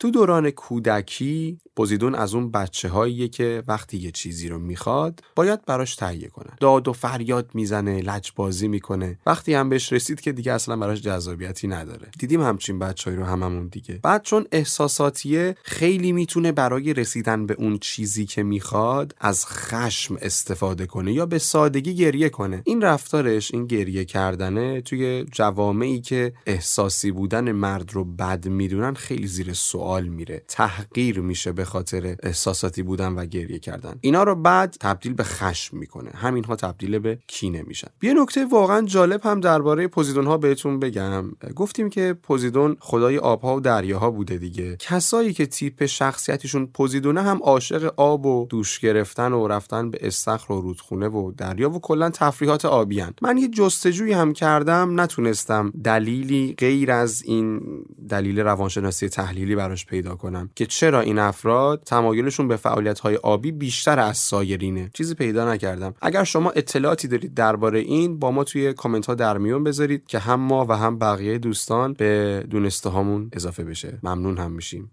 تو دوران کودکی پوزیدون از اون بچه هاییه که وقتی یه چیزی رو می‌خواد باید براش تهیه کنه. داد و فریاد می‌زنه لجبازی می‌کنه. وقتی هم بهش رسید که دیگه اصلا براش جذابیتی نداره. دیدیم همچین بچه‌ای رو هممون دیگه. بعد چون احساساتیه خیلی می‌تونه برای رسیدن به اون چیزی که می‌خواد از خشم استفاده کنه یا به سادگی گریه کنه. این رفتارش این گریه کردنه توی جوامعی که احساسی بودن مرد رو بد می‌دونن خیلی زیر سوال میره. تحقیر میشه به خاطر احساساتی بودن و گریه کردن. اینا رو بعد تبدیل به خشم می‌کنه. همینها تبدیل به کینه میشن. یه نکته واقعا جالب هم درباره پوزیدون ها بهتون بگم. گفتیم که پوزیدون خدای آبها و دریاها بوده دیگه. کسایی که تیپ شخصیتشون پوزیدونه هم عاشق آب و دوش گرفتن و رفتن به استخر و رودخونه و دریا و کلا تفریحات آبی هن. من یه جستجویی هم کردم نتونستم دلیلی غیر از این دلیل روانشناسی تحلیلی براش پیدا کنم. که چرا این افراد تمایلشون به فعالیت های آبی بیشتر از سایرینه. چیزی پیدا نکردم. اگر شما اطلاعاتی دارید درباره این با ما توی کامنت ها در میون بذارید که هم ما و هم بقیه دوستان به دونسته هامون اضافه بشه. ممنون هم میشیم.